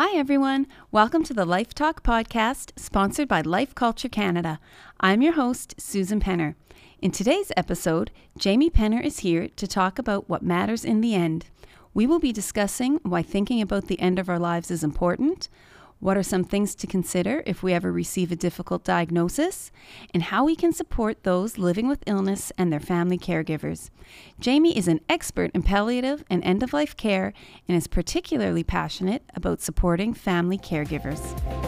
Hi, everyone. Welcome to the Life Talk podcast, sponsored by Life Culture Canada. I'm your host, Susan Penner. In today's episode, Jamie Penner is here to talk about what matters in the end. We will be discussing why thinking about the end of our lives is important, what are some things to consider if we ever receive a difficult diagnosis? And how we can support those living with illness and their family caregivers. Jamie is an expert in palliative and end of life care and is particularly passionate about supporting family caregivers.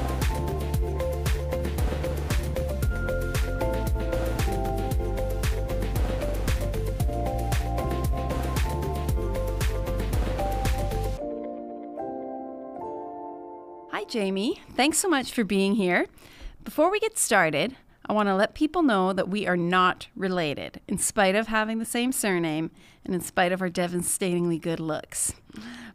Jamie. Thanks so much for being here. Before we get started, I want to let people know that we are not related, in spite of having the same surname and in spite of our devastatingly good looks.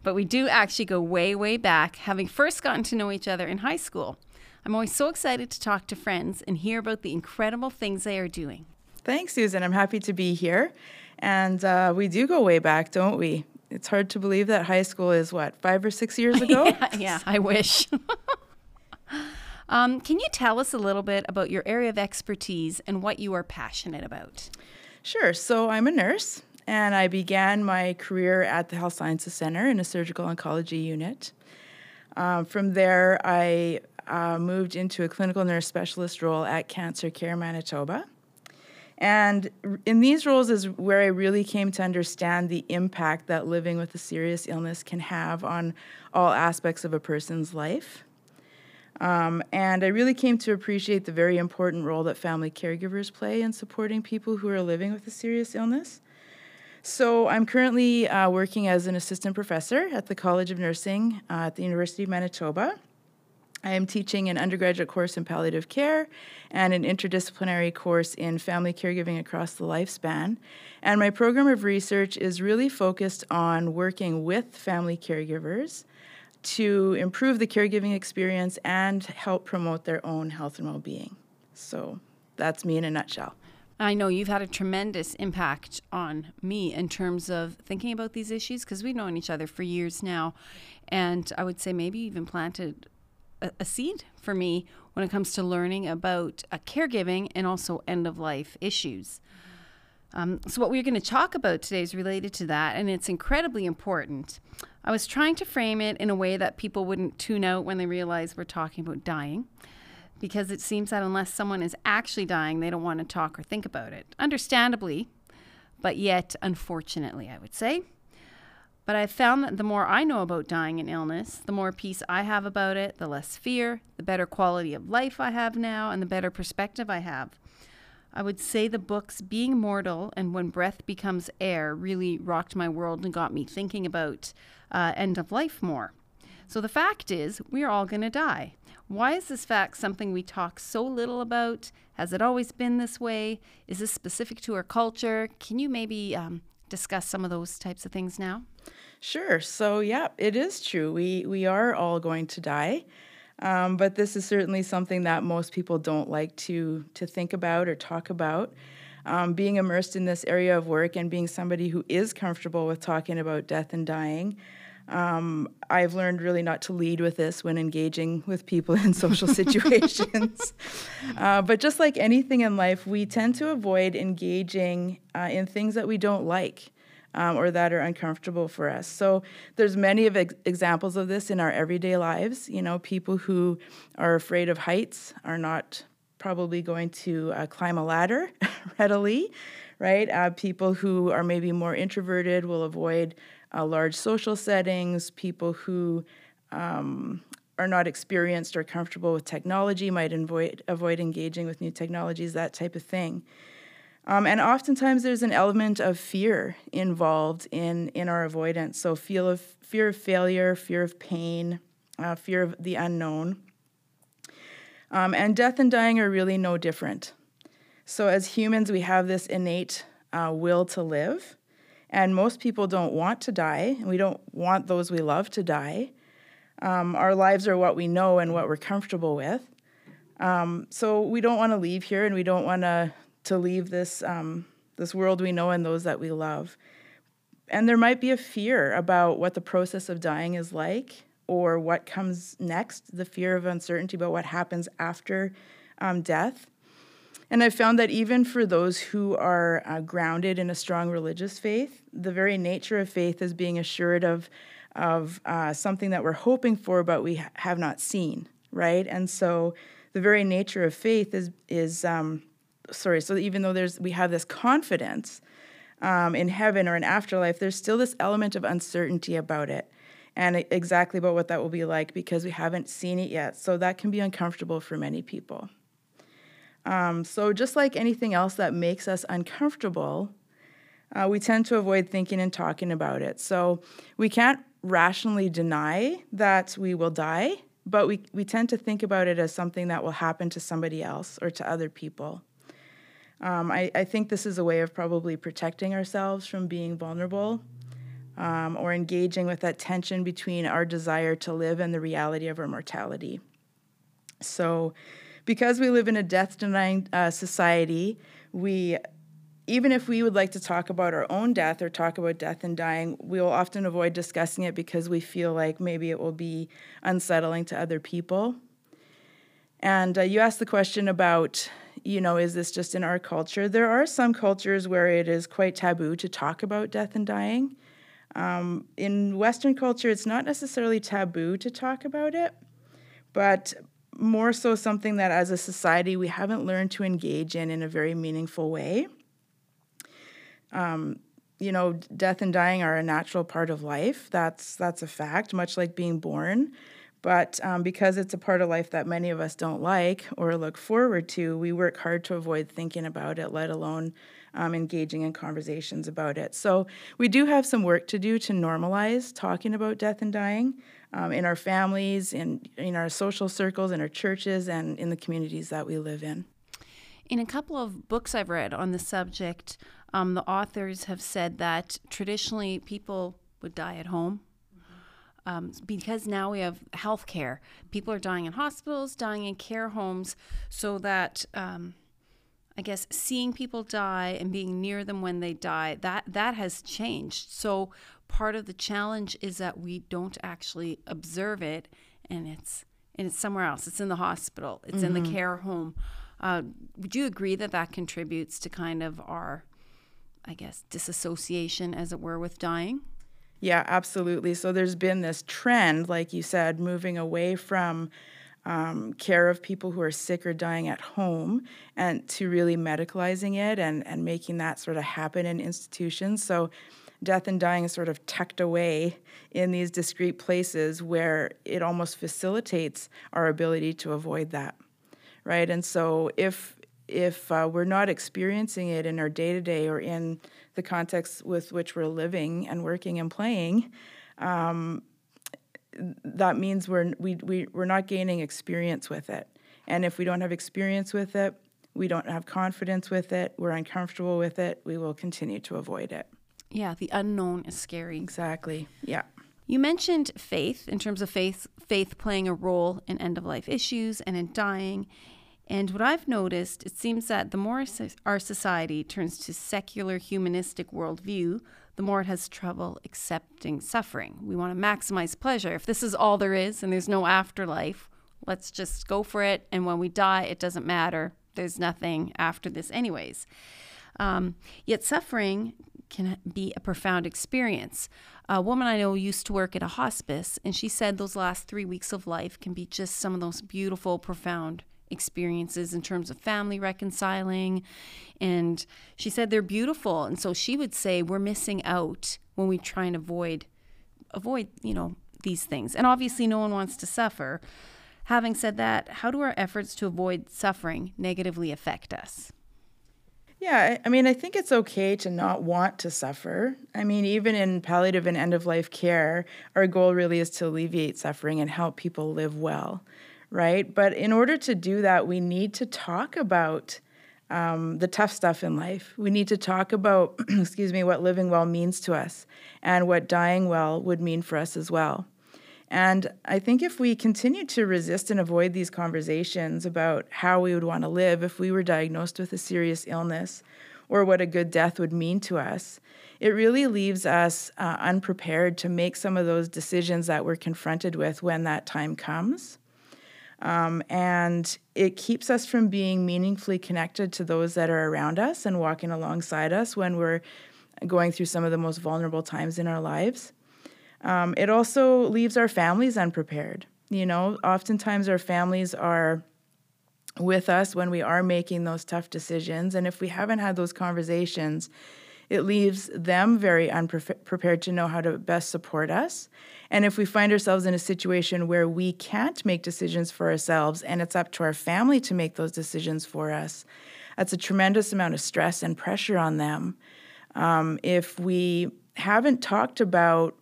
But we do actually go way, way back, having first gotten to know each other in high school. I'm always so excited to talk to friends and hear about the incredible things they are doing. Thanks, Susan. I'm happy to be here. And uh, we do go way back, don't we? it's hard to believe that high school is what five or six years ago. yeah, yeah, I wish. um, can you tell us a little bit about your area of expertise and what you are passionate about? Sure. So I'm a nurse, and I began my career at the Health Sciences Center in a surgical oncology unit. Um, from there, I uh, moved into a clinical nurse specialist role at Cancer Care Manitoba. And in these roles is where I really came to understand the impact that living with a serious illness can have on all aspects of a person's life. Um, and I really came to appreciate the very important role that family caregivers play in supporting people who are living with a serious illness. So I'm currently uh, working as an assistant professor at the College of Nursing uh, at the University of Manitoba. I am teaching an undergraduate course in palliative care and an interdisciplinary course in family caregiving across the lifespan. And my program of research is really focused on working with family caregivers to improve the caregiving experience and help promote their own health and well being. So that's me in a nutshell. I know you've had a tremendous impact on me in terms of thinking about these issues because we've known each other for years now. And I would say maybe even planted a, a seed for me when it comes to learning about uh, caregiving and also end of life issues. Um, so, what we're going to talk about today is related to that, and it's incredibly important. I was trying to frame it in a way that people wouldn't tune out when they realize we're talking about dying, because it seems that unless someone is actually dying, they don't want to talk or think about it. Understandably, but yet, unfortunately, I would say. But I've found that the more I know about dying and illness, the more peace I have about it, the less fear, the better quality of life I have now, and the better perspective I have. I would say the books Being Mortal and When Breath Becomes Air really rocked my world and got me thinking about uh, end of life more. So the fact is, we are all going to die. Why is this fact something we talk so little about? Has it always been this way? Is this specific to our culture? Can you maybe um, discuss some of those types of things now? Sure. So yeah, it is true. We we are all going to die. Um, but this is certainly something that most people don't like to to think about or talk about. Um, being immersed in this area of work and being somebody who is comfortable with talking about death and dying, um, I've learned really not to lead with this when engaging with people in social situations. uh, but just like anything in life, we tend to avoid engaging uh, in things that we don't like um, or that are uncomfortable for us. So there's many of ex- examples of this in our everyday lives. You know, people who are afraid of heights are not probably going to uh, climb a ladder readily, right? Uh, people who are maybe more introverted will avoid uh, large social settings. People who um, are not experienced or comfortable with technology might avoid avoid engaging with new technologies, that type of thing. Um, and oftentimes there's an element of fear involved in, in our avoidance. So feel of, fear of failure, fear of pain, uh, fear of the unknown. Um, and death and dying are really no different. So as humans, we have this innate uh, will to live. And most people don't want to die. And we don't want those we love to die. Um, our lives are what we know and what we're comfortable with. Um, so we don't want to leave here and we don't want to to leave this um, this world we know and those that we love. And there might be a fear about what the process of dying is like, or what comes next, the fear of uncertainty about what happens after um, death. And I've found that even for those who are uh, grounded in a strong religious faith, the very nature of faith is being assured of, of uh, something that we're hoping for, but we ha- have not seen, right? And so the very nature of faith is, is um, sorry, so even though there's, we have this confidence um, in heaven or in afterlife, there's still this element of uncertainty about it and exactly about what that will be like because we haven't seen it yet. So that can be uncomfortable for many people. Um, so, just like anything else that makes us uncomfortable, uh, we tend to avoid thinking and talking about it. So, we can't rationally deny that we will die, but we, we tend to think about it as something that will happen to somebody else or to other people. Um, I, I think this is a way of probably protecting ourselves from being vulnerable um, or engaging with that tension between our desire to live and the reality of our mortality. So, because we live in a death denying uh, society, we even if we would like to talk about our own death or talk about death and dying, we will often avoid discussing it because we feel like maybe it will be unsettling to other people. And uh, you asked the question about, you know, is this just in our culture? There are some cultures where it is quite taboo to talk about death and dying. Um, in Western culture, it's not necessarily taboo to talk about it, but more so something that as a society we haven't learned to engage in in a very meaningful way. Um, you know, death and dying are a natural part of life. That's that's a fact, much like being born. But um, because it's a part of life that many of us don't like or look forward to, we work hard to avoid thinking about it, let alone um, engaging in conversations about it. So we do have some work to do to normalize talking about death and dying um, in our families, in, in our social circles, in our churches, and in the communities that we live in. In a couple of books I've read on the subject, um, the authors have said that traditionally people would die at home. Um, because now we have health care. People are dying in hospitals, dying in care homes, so that um, I guess seeing people die and being near them when they die that that has changed. So part of the challenge is that we don't actually observe it and it's and it's somewhere else it's in the hospital it's mm-hmm. in the mm-hmm. care home uh, would you agree that that contributes to kind of our i guess disassociation as it were with dying yeah absolutely. So there's been this trend like you said moving away from um, care of people who are sick or dying at home and to really medicalizing it and, and making that sort of happen in institutions. So death and dying is sort of tucked away in these discrete places where it almost facilitates our ability to avoid that right? And so if if uh, we're not experiencing it in our day to day or in the context with which we're living and working and playing, um, that means we're we, we, we're not gaining experience with it. And if we don't have experience with it, we don't have confidence with it, we're uncomfortable with it, we will continue to avoid it. Yeah, the unknown is scary. Exactly. Yeah. You mentioned faith in terms of faith faith playing a role in end of life issues and in dying. And what I've noticed, it seems that the more our society turns to secular humanistic worldview, the more it has trouble accepting suffering. We want to maximize pleasure. If this is all there is and there's no afterlife, let's just go for it. And when we die, it doesn't matter. There's nothing after this, anyways. Um, yet suffering can be a profound experience. A woman I know used to work at a hospice, and she said those last three weeks of life can be just some of those beautiful, profound experiences in terms of family reconciling. And she said they're beautiful. And so she would say we're missing out when we try and avoid avoid, you know, these things. And obviously no one wants to suffer. Having said that, how do our efforts to avoid suffering negatively affect us? Yeah, I mean, I think it's okay to not want to suffer. I mean, even in palliative and end of life care, our goal really is to alleviate suffering and help people live well, right? But in order to do that, we need to talk about um, the tough stuff in life. We need to talk about, excuse me, what living well means to us and what dying well would mean for us as well. And I think if we continue to resist and avoid these conversations about how we would want to live if we were diagnosed with a serious illness or what a good death would mean to us, it really leaves us uh, unprepared to make some of those decisions that we're confronted with when that time comes. Um, and it keeps us from being meaningfully connected to those that are around us and walking alongside us when we're going through some of the most vulnerable times in our lives. Um, it also leaves our families unprepared. You know, oftentimes our families are with us when we are making those tough decisions. And if we haven't had those conversations, it leaves them very unprepared to know how to best support us. And if we find ourselves in a situation where we can't make decisions for ourselves and it's up to our family to make those decisions for us, that's a tremendous amount of stress and pressure on them. Um, if we haven't talked about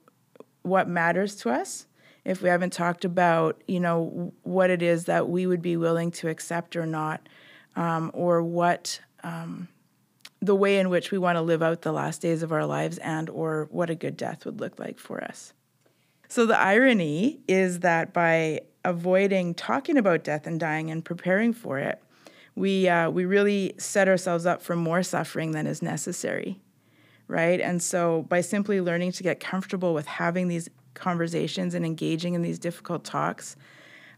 what matters to us, if we haven't talked about, you know, what it is that we would be willing to accept or not, um, or what um, the way in which we want to live out the last days of our lives, and or what a good death would look like for us. So the irony is that by avoiding talking about death and dying and preparing for it, we uh, we really set ourselves up for more suffering than is necessary, right? And so by simply learning to get comfortable with having these conversations and engaging in these difficult talks,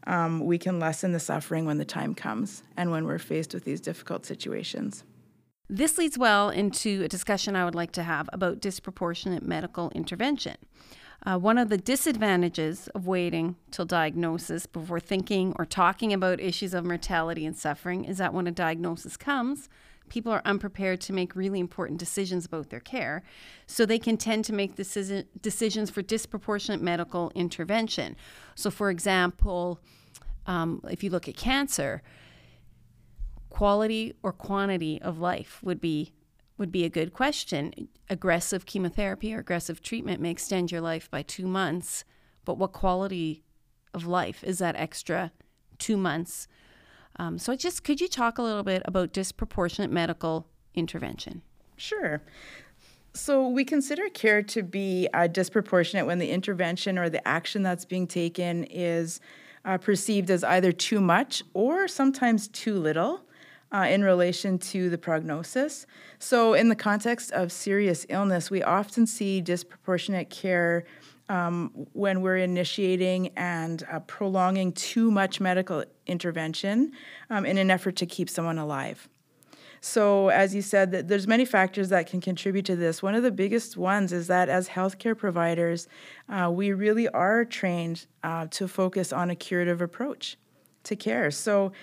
um, we can lessen the suffering when the time comes and when we're faced with these difficult situations. This leads well into a discussion I would like to have about disproportionate medical intervention. Uh, one of the disadvantages of waiting till diagnosis before thinking or talking about issues of mortality and suffering is that when a diagnosis comes, people are unprepared to make really important decisions about their care. So they can tend to make decision, decisions for disproportionate medical intervention. So, for example, um, if you look at cancer, quality or quantity of life would be would be a good question. Aggressive chemotherapy or aggressive treatment may extend your life by two months, but what quality of life is that extra two months um, so, just could you talk a little bit about disproportionate medical intervention? Sure. So, we consider care to be uh, disproportionate when the intervention or the action that's being taken is uh, perceived as either too much or sometimes too little. Uh, in relation to the prognosis. So, in the context of serious illness, we often see disproportionate care um, when we're initiating and uh, prolonging too much medical intervention um, in an effort to keep someone alive. So, as you said, there's many factors that can contribute to this. One of the biggest ones is that as healthcare providers, uh, we really are trained uh, to focus on a curative approach to care. So,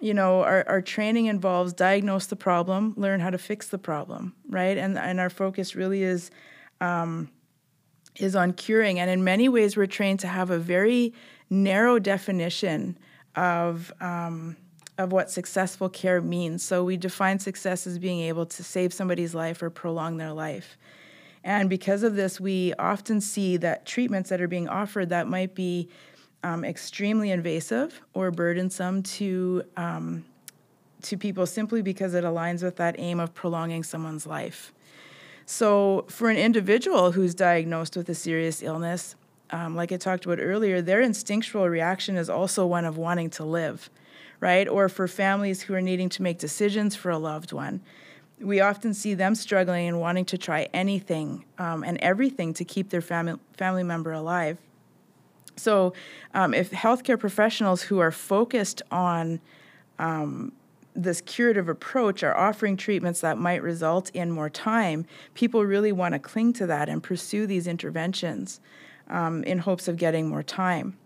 you know, our, our training involves diagnose the problem, learn how to fix the problem, right? And and our focus really is um, is on curing. And in many ways, we're trained to have a very narrow definition of, um, of what successful care means. So we define success as being able to save somebody's life or prolong their life. And because of this, we often see that treatments that are being offered that might be um, extremely invasive or burdensome to um, to people simply because it aligns with that aim of prolonging someone's life. So, for an individual who's diagnosed with a serious illness, um, like I talked about earlier, their instinctual reaction is also one of wanting to live, right? Or for families who are needing to make decisions for a loved one, we often see them struggling and wanting to try anything um, and everything to keep their family family member alive. So, um, if healthcare professionals who are focused on um, this curative approach are offering treatments that might result in more time, people really want to cling to that and pursue these interventions um, in hopes of getting more time.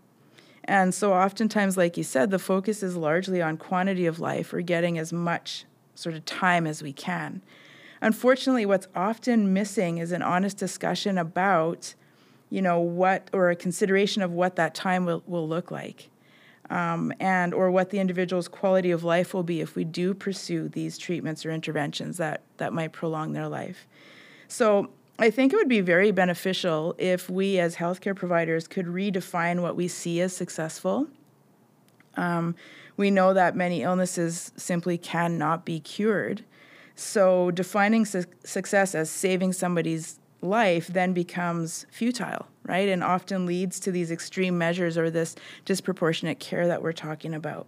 And so, oftentimes, like you said, the focus is largely on quantity of life or getting as much sort of time as we can. Unfortunately, what's often missing is an honest discussion about, you know, what or a consideration of what that time will, will look like um, and or what the individual's quality of life will be if we do pursue these treatments or interventions that that might prolong their life. So I think it would be very beneficial if we as healthcare providers could redefine what we see as successful. Um, we know that many illnesses simply cannot be cured. So defining su- success as saving somebody's life then becomes futile, right? And often leads to these extreme measures or this disproportionate care that we're talking about.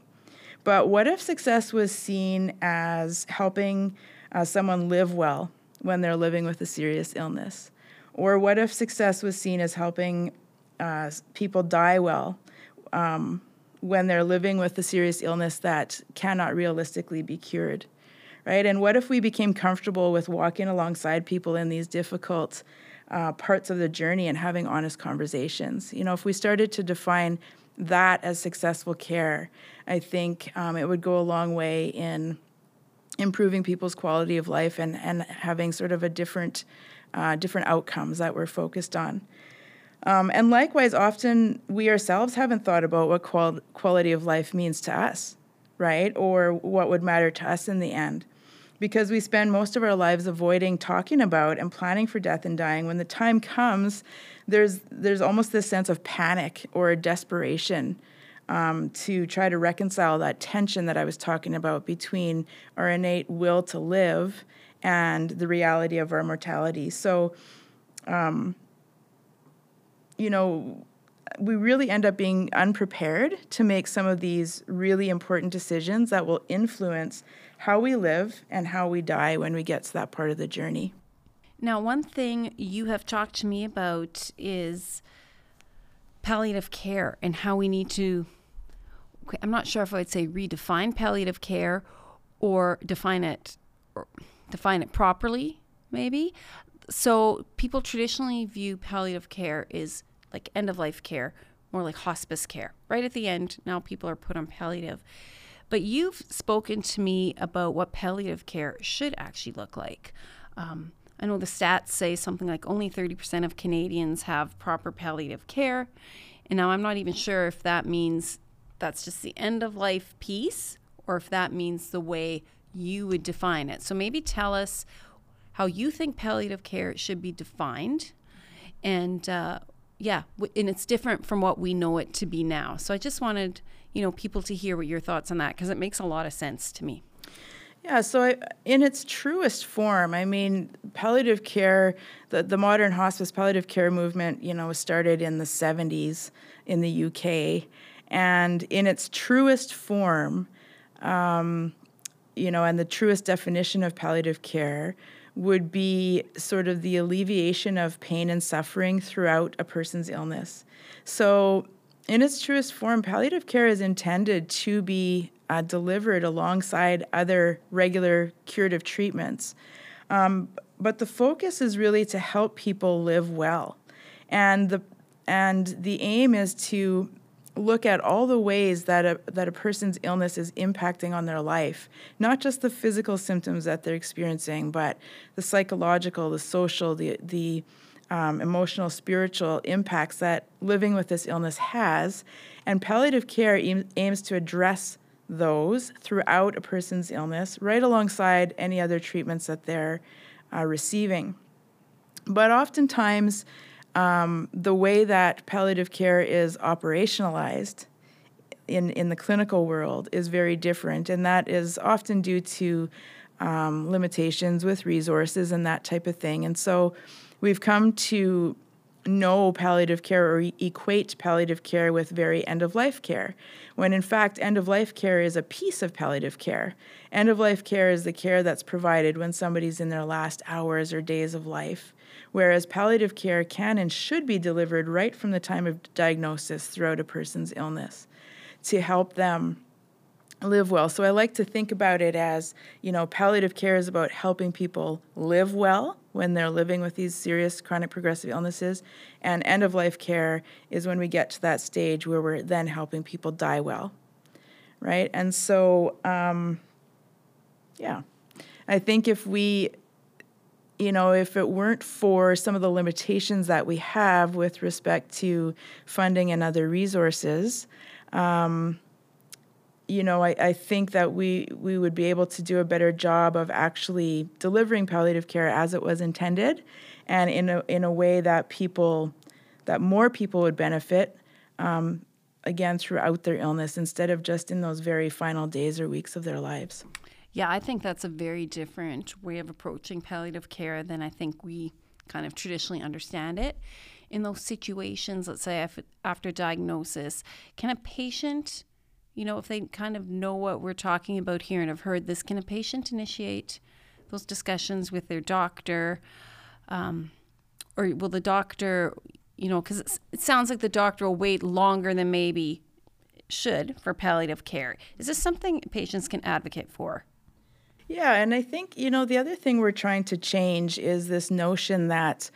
But what if success was seen as helping uh, someone live well when they're living with a serious illness? Or what if success was seen as helping uh, people die well um, when they're living with a serious illness that cannot realistically be cured? Right? And what if we became comfortable with walking alongside people in these difficult uh, parts of the journey and having honest conversations? You know, if we started to define that as successful care, I think um, it would go a long way in improving people's quality of life and, and having sort of a different uh, different outcomes that we're focused on. Um, and likewise, often we ourselves haven't thought about what qual- quality of life means to us, right? Or what would matter to us in the end. Because we spend most of our lives avoiding talking about and planning for death and dying. When the time comes, there's, there's almost this sense of panic or desperation um, to try to reconcile that tension that I was talking about between our innate will to live and the reality of our mortality. So, um, you know, we really end up being unprepared to make some of these really important decisions that will influence how we live and how we die when we get to that part of the journey. Now, one thing you have talked to me about is palliative care and how we need to I'm not sure if I would say redefine palliative care or define it or define it properly, maybe. So people traditionally view palliative care is like end of life care, more like hospice care. Right at the end, now people are put on palliative. But you've spoken to me about what palliative care should actually look like. Um, I know the stats say something like only 30% of Canadians have proper palliative care. And now I'm not even sure if that means that's just the end of life piece or if that means the way you would define it. So maybe tell us how you think palliative care should be defined. And uh, yeah, and it's different from what we know it to be now. So I just wanted, you know, people to hear what your thoughts on that because it makes a lot of sense to me. Yeah, so I, in its truest form, I mean, palliative care, the, the modern hospice palliative care movement, you know, was started in the 70s in the UK. And in its truest form, um, you know, and the truest definition of palliative care would be sort of the alleviation of pain and suffering throughout a person's illness. So, in its truest form, palliative care is intended to be uh, delivered alongside other regular curative treatments. Um, but the focus is really to help people live well. And the, and the aim is to look at all the ways that a, that a person's illness is impacting on their life, not just the physical symptoms that they're experiencing, but the psychological, the social, the, the um, emotional, spiritual impacts that living with this illness has. And palliative care aim, aims to address those throughout a person's illness, right alongside any other treatments that they're uh, receiving. But oftentimes, um, the way that palliative care is operationalized in, in the clinical world is very different, and that is often due to um, limitations with resources and that type of thing. And so we've come to know palliative care or equate palliative care with very end of life care, when in fact, end of life care is a piece of palliative care. End of life care is the care that's provided when somebody's in their last hours or days of life whereas palliative care can and should be delivered right from the time of diagnosis throughout a person's illness to help them live well. So I like to think about it as, you know, palliative care is about helping people live well when they're living with these serious chronic progressive illnesses, and end of life care is when we get to that stage where we're then helping people die well. Right? And so um, yeah. I think if we you know, if it weren't for some of the limitations that we have with respect to funding and other resources, um, you know, I, I think that we we would be able to do a better job of actually delivering palliative care as it was intended, and in a in a way that people, that more people would benefit. Um, again, throughout their illness, instead of just in those very final days or weeks of their lives. Yeah, I think that's a very different way of approaching palliative care than I think we kind of traditionally understand it. In those situations, let's say after diagnosis, can a patient, you know, if they kind of know what we're talking about here and have heard this, can a patient initiate those discussions with their doctor? Um, or will the doctor, you know, because it sounds like the doctor will wait longer than maybe should for palliative care. Is this something patients can advocate for? Yeah, and I think, you know, the other thing we're trying to change is this notion that,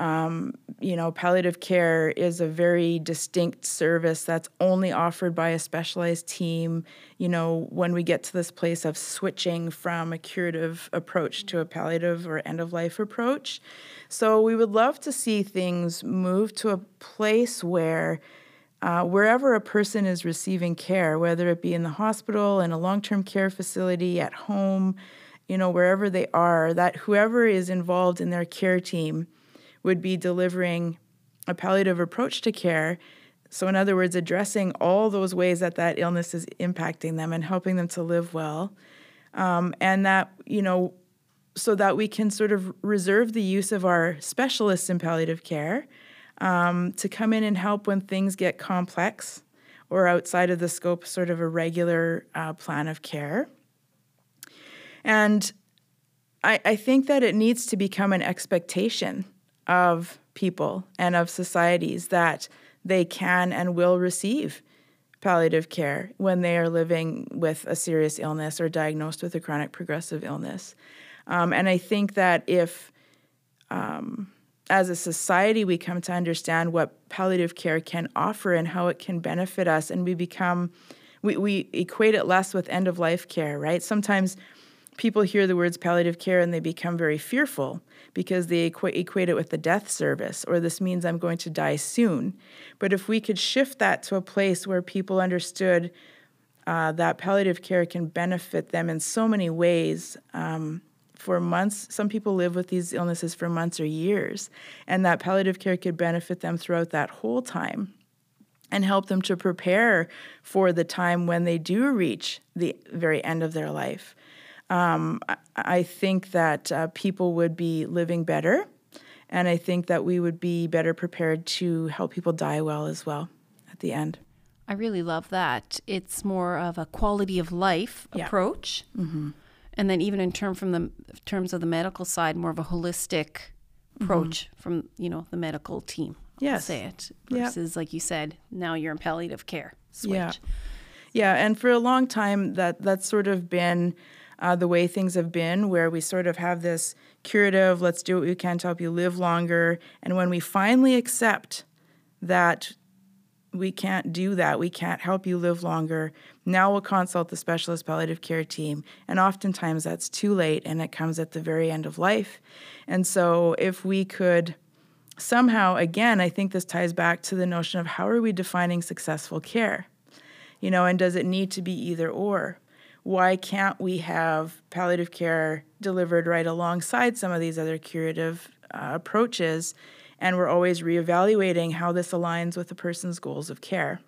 um, you know, palliative care is a very distinct service that's only offered by a specialized team. You know, when we get to this place of switching from a curative approach to a palliative or end of life approach. So we would love to see things move to a place where uh, wherever a person is receiving care, whether it be in the hospital, in a long term care facility, at home, you know, wherever they are, that whoever is involved in their care team would be delivering a palliative approach to care. So, in other words, addressing all those ways that that illness is impacting them and helping them to live well. Um, and that, you know, so that we can sort of reserve the use of our specialists in palliative care um, to come in and help when things get complex or outside of the scope sort of a regular uh, plan of care. And I, I think that it needs to become an expectation of people and of societies that they can and will receive palliative care when they are living with a serious illness or diagnosed with a chronic progressive illness. Um, and I think that if um, as a society, we come to understand what palliative care can offer and how it can benefit us, and we become, we, we equate it less with end of life care, right? Sometimes people hear the words palliative care and they become very fearful because they equate, equate it with the death service, or this means I'm going to die soon. But if we could shift that to a place where people understood uh, that palliative care can benefit them in so many ways, um, for months. Some people live with these illnesses for months or years, and that palliative care could benefit them throughout that whole time and help them to prepare for the time when they do reach the very end of their life. Um, I think that uh, people would be living better, and I think that we would be better prepared to help people die well as well at the end. I really love that. It's more of a quality of life yeah. approach. Mm-hmm and then even in term from the terms of the medical side, more of a holistic approach mm-hmm. from you know the medical team. Yes, i say it versus like you said, now you're in palliative care. Switch. Yeah, yeah, and for a long time that that's sort of been. Uh, the way things have been, where we sort of have this curative, let's do what we can to help you live longer. And when we finally accept that we can't do that. We can't help you live longer. Now we'll consult the specialist palliative care team. And oftentimes that's too late and it comes at the very end of life. And so if we could somehow, again, I think this ties back to the notion of how are we defining successful care? You know, and does it need to be either or? Why can't we have palliative care delivered right alongside some of these other curative uh, approaches? and we're always reevaluating how this aligns with the person's goals of care.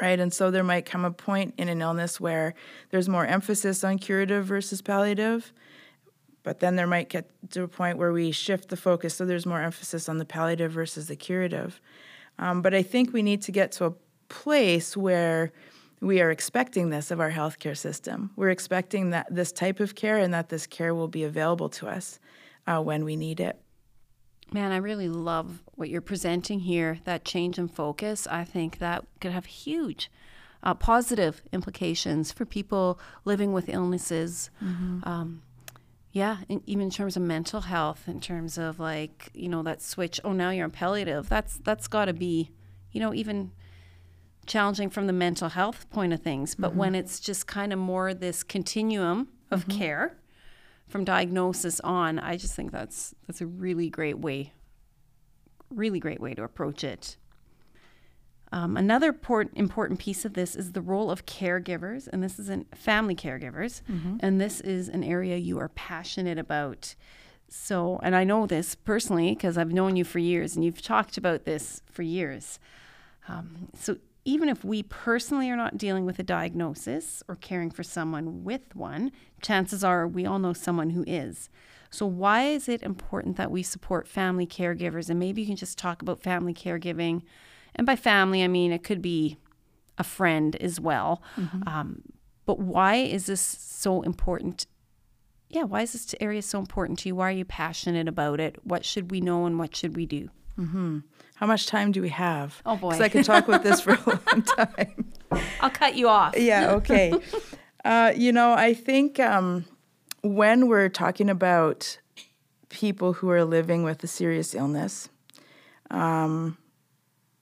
Right, and so there might come a point in an illness where there's more emphasis on curative versus palliative, but then there might get to a point where we shift the focus so there's more emphasis on the palliative versus the curative. Um, but I think we need to get to a place where we are expecting this of our healthcare system. We're expecting that this type of care and that this care will be available to us uh, when we need it. Man, I really love what you're presenting here. That change in focus, I think that could have huge uh, positive implications for people living with illnesses. Mm-hmm. Um, yeah, in, even in terms of mental health, in terms of like you know that switch. Oh, now you're on palliative. That's that's got to be, you know, even challenging from the mental health point of things. But mm-hmm. when it's just kind of more this continuum of mm-hmm. care from diagnosis on, I just think that's that's a really great way, really great way to approach it. Um, another port, important piece of this is the role of caregivers, and this is in family caregivers, mm-hmm. and this is an area you are passionate about. So, and I know this personally because I've known you for years, and you've talked about this for years. Um, so, even if we personally are not dealing with a diagnosis or caring for someone with one, chances are we all know someone who is. So, why is it important that we support family caregivers? And maybe you can just talk about family caregiving. And by family, I mean it could be a friend as well. Mm-hmm. Um, but why is this so important yeah, why is this area so important to you? Why are you passionate about it? What should we know and what should we do? How much time do we have? Oh, boy. Because I could talk with this for a long time. I'll cut you off. yeah, okay. Uh, you know, I think um, when we're talking about people who are living with a serious illness, um,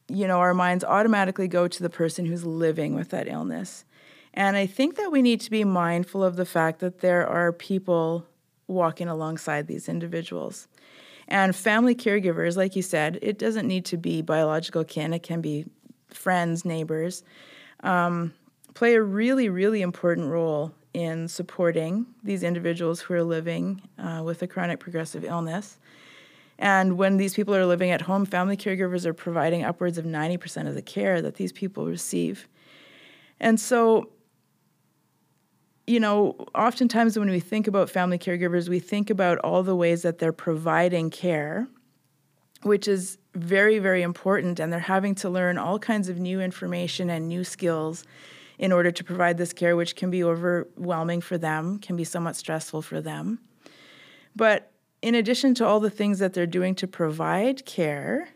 you know, our minds automatically go to the person who's living with that illness. And I think that we need to be mindful of the fact that there are people walking alongside these individuals. And family caregivers, like you said, it doesn't need to be biological kin, it can be friends, neighbors, um, play a really, really important role in supporting these individuals who are living uh, with a chronic progressive illness. And when these people are living at home, family caregivers are providing upwards of 90% of the care that these people receive. And so you know, oftentimes when we think about family caregivers, we think about all the ways that they're providing care, which is very, very important. And they're having to learn all kinds of new information and new skills in order to provide this care, which can be overwhelming for them, can be somewhat stressful for them. But in addition to all the things that they're doing to provide care,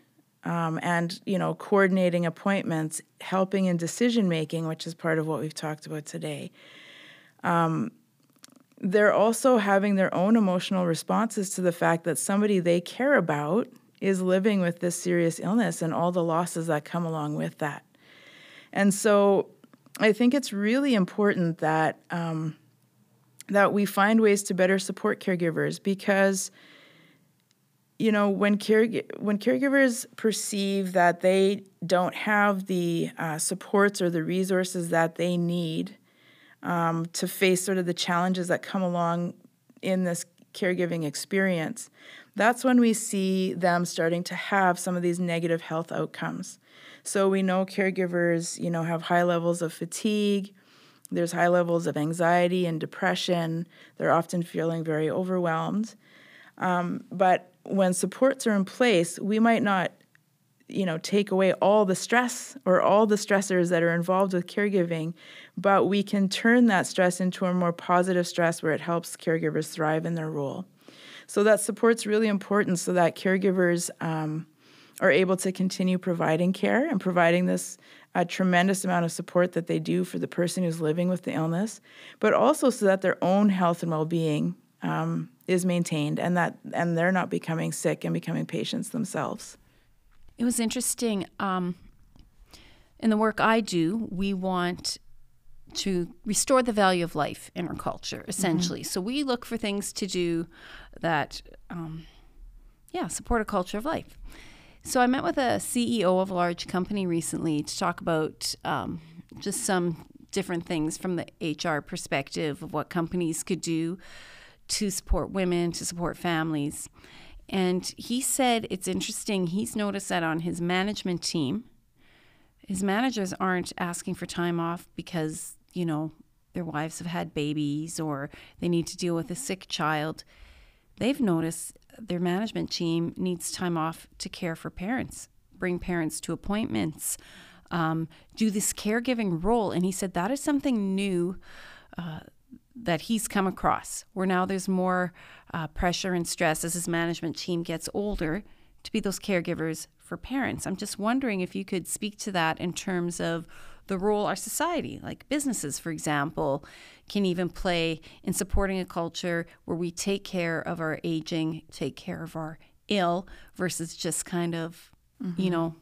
um, and you know coordinating appointments helping in decision making which is part of what we've talked about today um, they're also having their own emotional responses to the fact that somebody they care about is living with this serious illness and all the losses that come along with that. And so I think it's really important that um, that we find ways to better support caregivers because you know when care when caregivers perceive that they don't have the uh, supports or the resources that they need um, to face sort of the challenges that come along in this caregiving experience, that's when we see them starting to have some of these negative health outcomes. So we know caregivers, you know, have high levels of fatigue. There's high levels of anxiety and depression. They're often feeling very overwhelmed. Um, but when supports are in place, we might not you know take away all the stress or all the stressors that are involved with caregiving but we can turn that stress into a more positive stress where it helps caregivers thrive in their role so that support's really important so that caregivers um, are able to continue providing care and providing this tremendous amount of support that they do for the person who's living with the illness but also so that their own health and well-being um, is maintained and that and they're not becoming sick and becoming patients themselves it was interesting. Um, in the work I do, we want to restore the value of life in our culture, essentially. Mm-hmm. So we look for things to do that, um, yeah, support a culture of life. So I met with a CEO of a large company recently to talk about um, just some different things from the HR perspective of what companies could do to support women, to support families. And he said it's interesting. He's noticed that on his management team, his managers aren't asking for time off because, you know, their wives have had babies or they need to deal with a sick child. They've noticed their management team needs time off to care for parents, bring parents to appointments, um, do this caregiving role. And he said that is something new uh, that he's come across, where now there's more uh, pressure and stress as his management team gets older to be those caregivers for parents. I'm just wondering if you could speak to that in terms of the role our society, like businesses, for example, can even play in supporting a culture where we take care of our aging, take care of our ill, versus just kind of, mm-hmm. you know,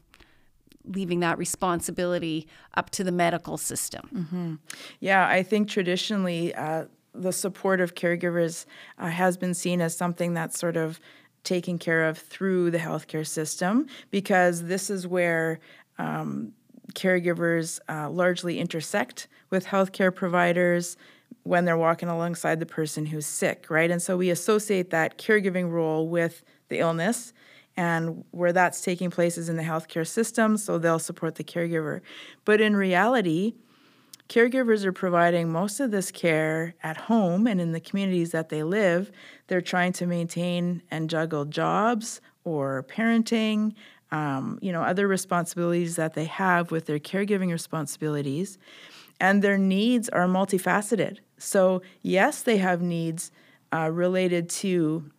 leaving that responsibility up to the medical system. Mm-hmm. Yeah, I think traditionally uh, the support of caregivers uh, has been seen as something that's sort of taken care of through the healthcare system because this is where um, caregivers uh, largely intersect with healthcare providers when they're walking alongside the person who's sick, right? And so we associate that caregiving role with the illness and where that's taking place is in the healthcare system, so they'll support the caregiver. But in reality, caregivers are providing most of this care at home and in the communities that they live. They're trying to maintain and juggle jobs or parenting, um, you know, other responsibilities that they have with their caregiving responsibilities. And their needs are multifaceted. So, yes, they have needs uh, related to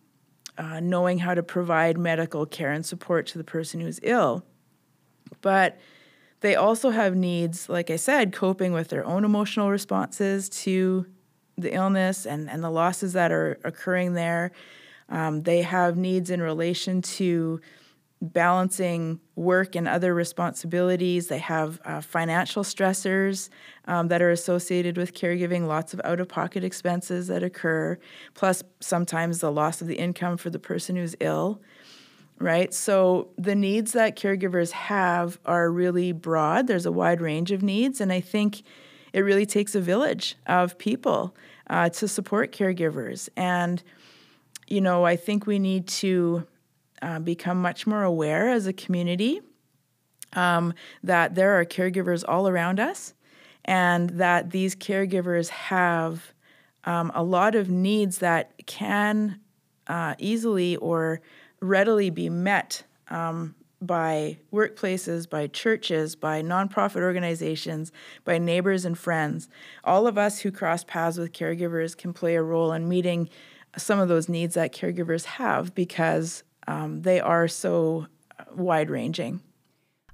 uh, knowing how to provide medical care and support to the person who's ill. But they also have needs, like I said, coping with their own emotional responses to the illness and, and the losses that are occurring there. Um, they have needs in relation to balancing work and other responsibilities. They have uh, financial stressors um, that are associated with caregiving, lots of out of pocket expenses that occur, plus sometimes the loss of the income for the person who's ill. Right? So the needs that caregivers have are really broad. There's a wide range of needs, and I think it really takes a village of people uh, to support caregivers. And, you know, I think we need to uh, become much more aware as a community um, that there are caregivers all around us and that these caregivers have um, a lot of needs that can uh, easily or readily be met um, by workplaces, by churches, by nonprofit organizations, by neighbors and friends. All of us who cross paths with caregivers can play a role in meeting some of those needs that caregivers have because um, they are so wide ranging.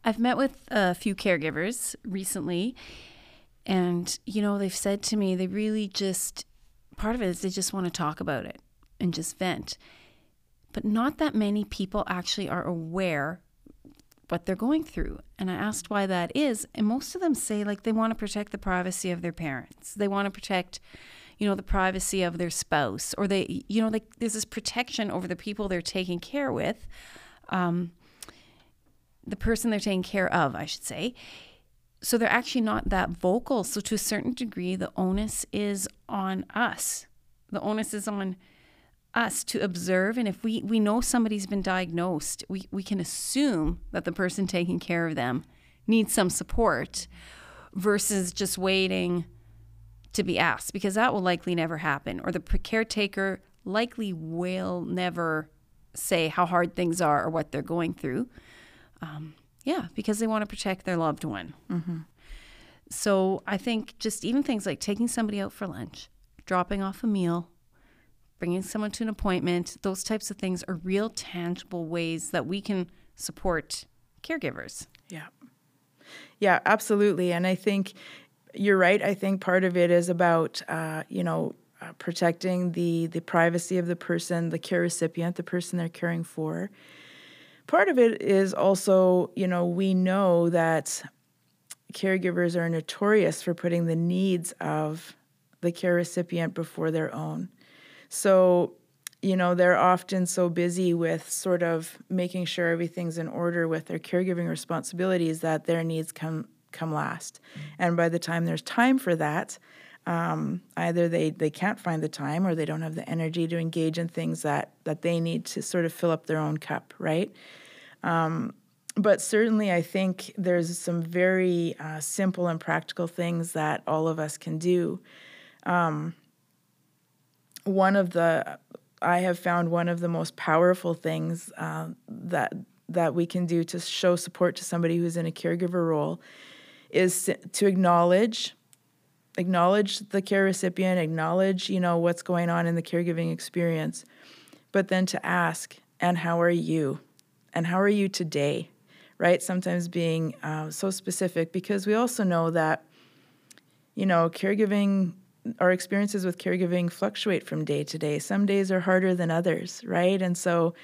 I've met with a few caregivers recently, and you know, they've said to me they really just part of it is they just want to talk about it and just vent. But not that many people actually are aware what they're going through. And I asked why that is, and most of them say like they want to protect the privacy of their parents. They want to protect you know, the privacy of their spouse, or they, you know, like there's this protection over the people they're taking care with, um, the person they're taking care of, I should say. So they're actually not that vocal. So to a certain degree, the onus is on us. The onus is on us to observe and if we we know somebody's been diagnosed we we can assume that the person taking care of them needs some support versus just waiting to be asked because that will likely never happen. Or the caretaker likely will never say how hard things are or what they're going through. Um, yeah, because they want to protect their loved one. Mm-hmm. So I think just even things like taking somebody out for lunch, dropping off a meal, bringing someone to an appointment, those types of things are real tangible ways that we can support caregivers. Yeah. Yeah, absolutely. And I think you're right. I think part of it is about, uh, you know, uh, protecting the the privacy of the person, the care recipient, the person they're caring for. Part of it is also, you know, we know that caregivers are notorious for putting the needs of the care recipient before their own. So, you know, they're often so busy with sort of making sure everything's in order with their caregiving responsibilities that their needs come come last. And by the time there's time for that, um, either they, they can't find the time or they don't have the energy to engage in things that, that they need to sort of fill up their own cup, right? Um, but certainly, I think there's some very uh, simple and practical things that all of us can do. Um, one of the I have found one of the most powerful things uh, that that we can do to show support to somebody who's in a caregiver role is to acknowledge acknowledge the care recipient, acknowledge, you know, what's going on in the caregiving experience, but then to ask, and how are you? And how are you today? Right? Sometimes being uh, so specific because we also know that, you know, caregiving, our experiences with caregiving fluctuate from day to day. Some days are harder than others, right? And so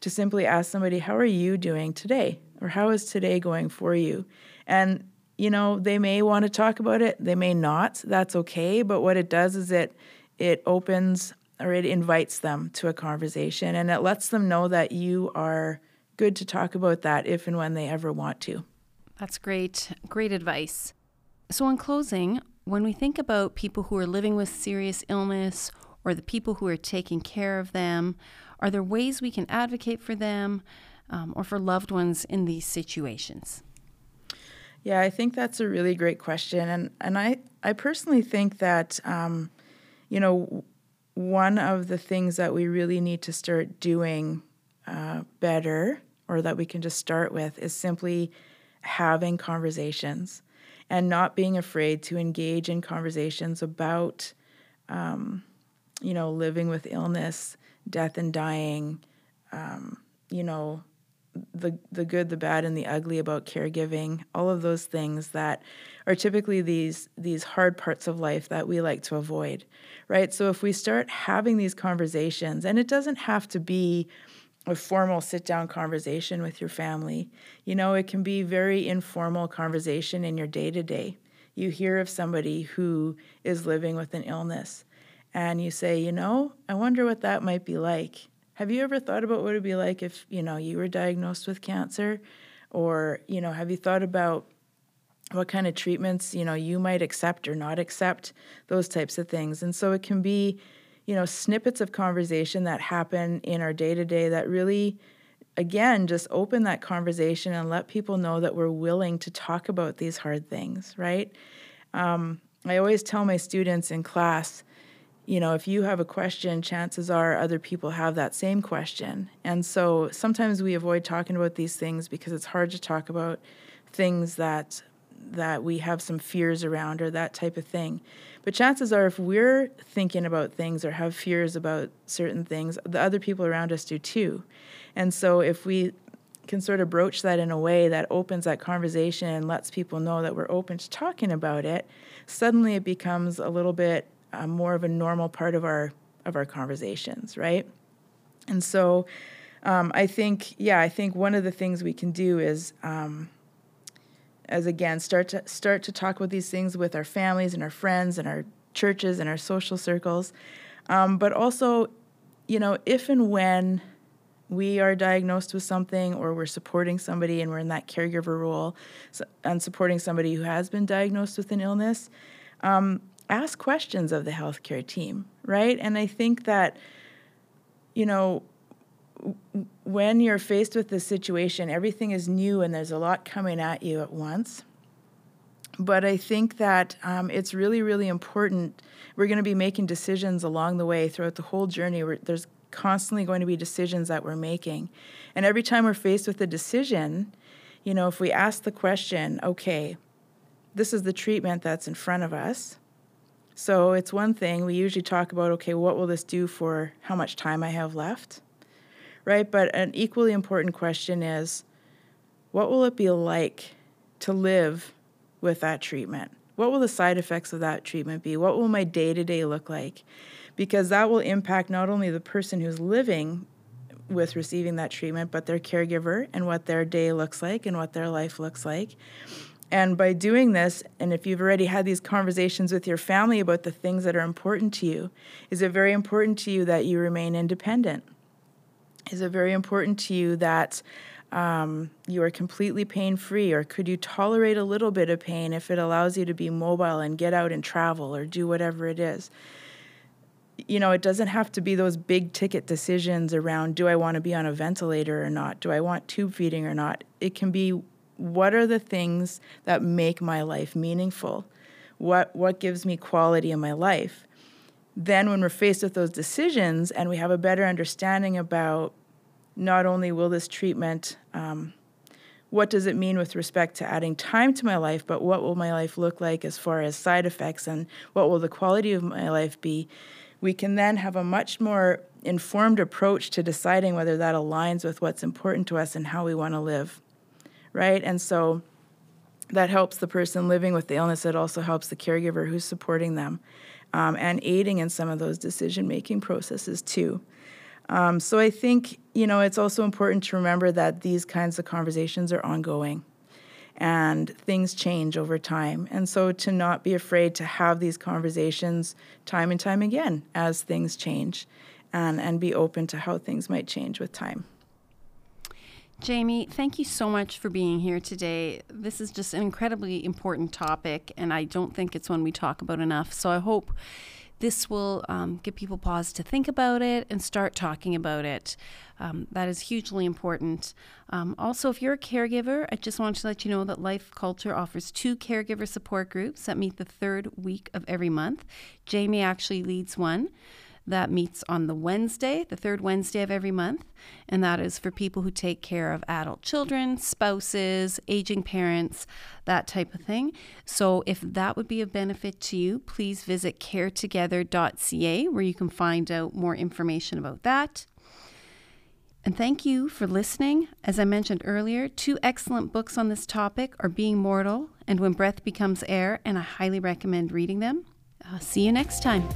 to simply ask somebody, how are you doing today? Or how is today going for you? And you know, they may want to talk about it, they may not. That's okay. But what it does is it it opens or it invites them to a conversation and it lets them know that you are good to talk about that if and when they ever want to. That's great. Great advice. So, in closing, when we think about people who are living with serious illness or the people who are taking care of them, are there ways we can advocate for them um, or for loved ones in these situations? Yeah, I think that's a really great question, and and I I personally think that um, you know one of the things that we really need to start doing uh, better, or that we can just start with, is simply having conversations and not being afraid to engage in conversations about um, you know, living with illness, death and dying, um, you know, the the good, the bad, and the ugly about caregiving, all of those things that are typically these these hard parts of life that we like to avoid, right? So if we start having these conversations, and it doesn't have to be a formal sit down conversation with your family. You know, it can be very informal conversation in your day to day. You hear of somebody who is living with an illness and you say, you know, I wonder what that might be like. Have you ever thought about what it would be like if, you know, you were diagnosed with cancer? Or, you know, have you thought about what kind of treatments, you know, you might accept or not accept, those types of things. And so it can be, you know, snippets of conversation that happen in our day to day that really again just open that conversation and let people know that we're willing to talk about these hard things right um, i always tell my students in class you know, if you have a question, chances are other people have that same question. And so sometimes we avoid talking about these things because it's hard to talk about things that that we have some fears around or that type of thing. But chances are if we're thinking about things or have fears about certain things, the other people around us do too. And so if we can sort of broach that in a way that opens that conversation and lets people know that we're open to talking about it, suddenly it becomes a little bit uh, more of a normal part of our of our conversations, right? And so, um, I think, yeah, I think one of the things we can do is, um, as again, start to start to talk about these things with our families and our friends and our churches and our social circles, um, but also, you know, if and when we are diagnosed with something or we're supporting somebody and we're in that caregiver role so, and supporting somebody who has been diagnosed with an illness um, ask questions of the healthcare team, right? And I think that, you know, when you're faced with this situation, everything is new and there's a lot coming at you at once. But I think that um, it's really, really important. We're going to be making decisions along the way throughout the whole journey. We're, there's constantly going to be decisions that we're making. And every time we're faced with a decision, you know, if we ask the question, okay, this is the treatment that's in front of us, so it's one thing we usually talk about okay, what will this do for how much time I have left? Right? But an equally important question is what will it be like to live with that treatment? What will the side effects of that treatment be? What will my day to day look like? Because that will impact not only the person who's living with receiving that treatment, but their caregiver and what their day looks like and what their life looks like. And by doing this, and if you've already had these conversations with your family about the things that are important to you, is it very important to you that you remain independent? Is it very important to you that um, you are completely pain free, or could you tolerate a little bit of pain if it allows you to be mobile and get out and travel or do whatever it is? You know, it doesn't have to be those big ticket decisions around do I want to be on a ventilator or not? Do I want tube feeding or not? It can be what are the things that make my life meaningful? What, what gives me quality in my life? Then, when we're faced with those decisions and we have a better understanding about not only will this treatment, um, what does it mean with respect to adding time to my life, but what will my life look like as far as side effects and what will the quality of my life be? We can then have a much more informed approach to deciding whether that aligns with what's important to us and how we want to live right? And so that helps the person living with the illness. It also helps the caregiver who's supporting them um, and aiding in some of those decision making processes too. Um, so I think you know it's also important to remember that these kinds of conversations are ongoing and things change over time. And so to not be afraid to have these conversations time and time again as things change and, and be open to how things might change with time. Jamie, thank you so much for being here today. This is just an incredibly important topic, and I don't think it's one we talk about enough. So I hope this will um, give people pause to think about it and start talking about it. Um, that is hugely important. Um, also, if you're a caregiver, I just want to let you know that Life Culture offers two caregiver support groups that meet the third week of every month. Jamie actually leads one. That meets on the Wednesday, the third Wednesday of every month. And that is for people who take care of adult children, spouses, aging parents, that type of thing. So if that would be of benefit to you, please visit caretogether.ca where you can find out more information about that. And thank you for listening. As I mentioned earlier, two excellent books on this topic are Being Mortal and When Breath Becomes Air, and I highly recommend reading them. Uh, see you next time.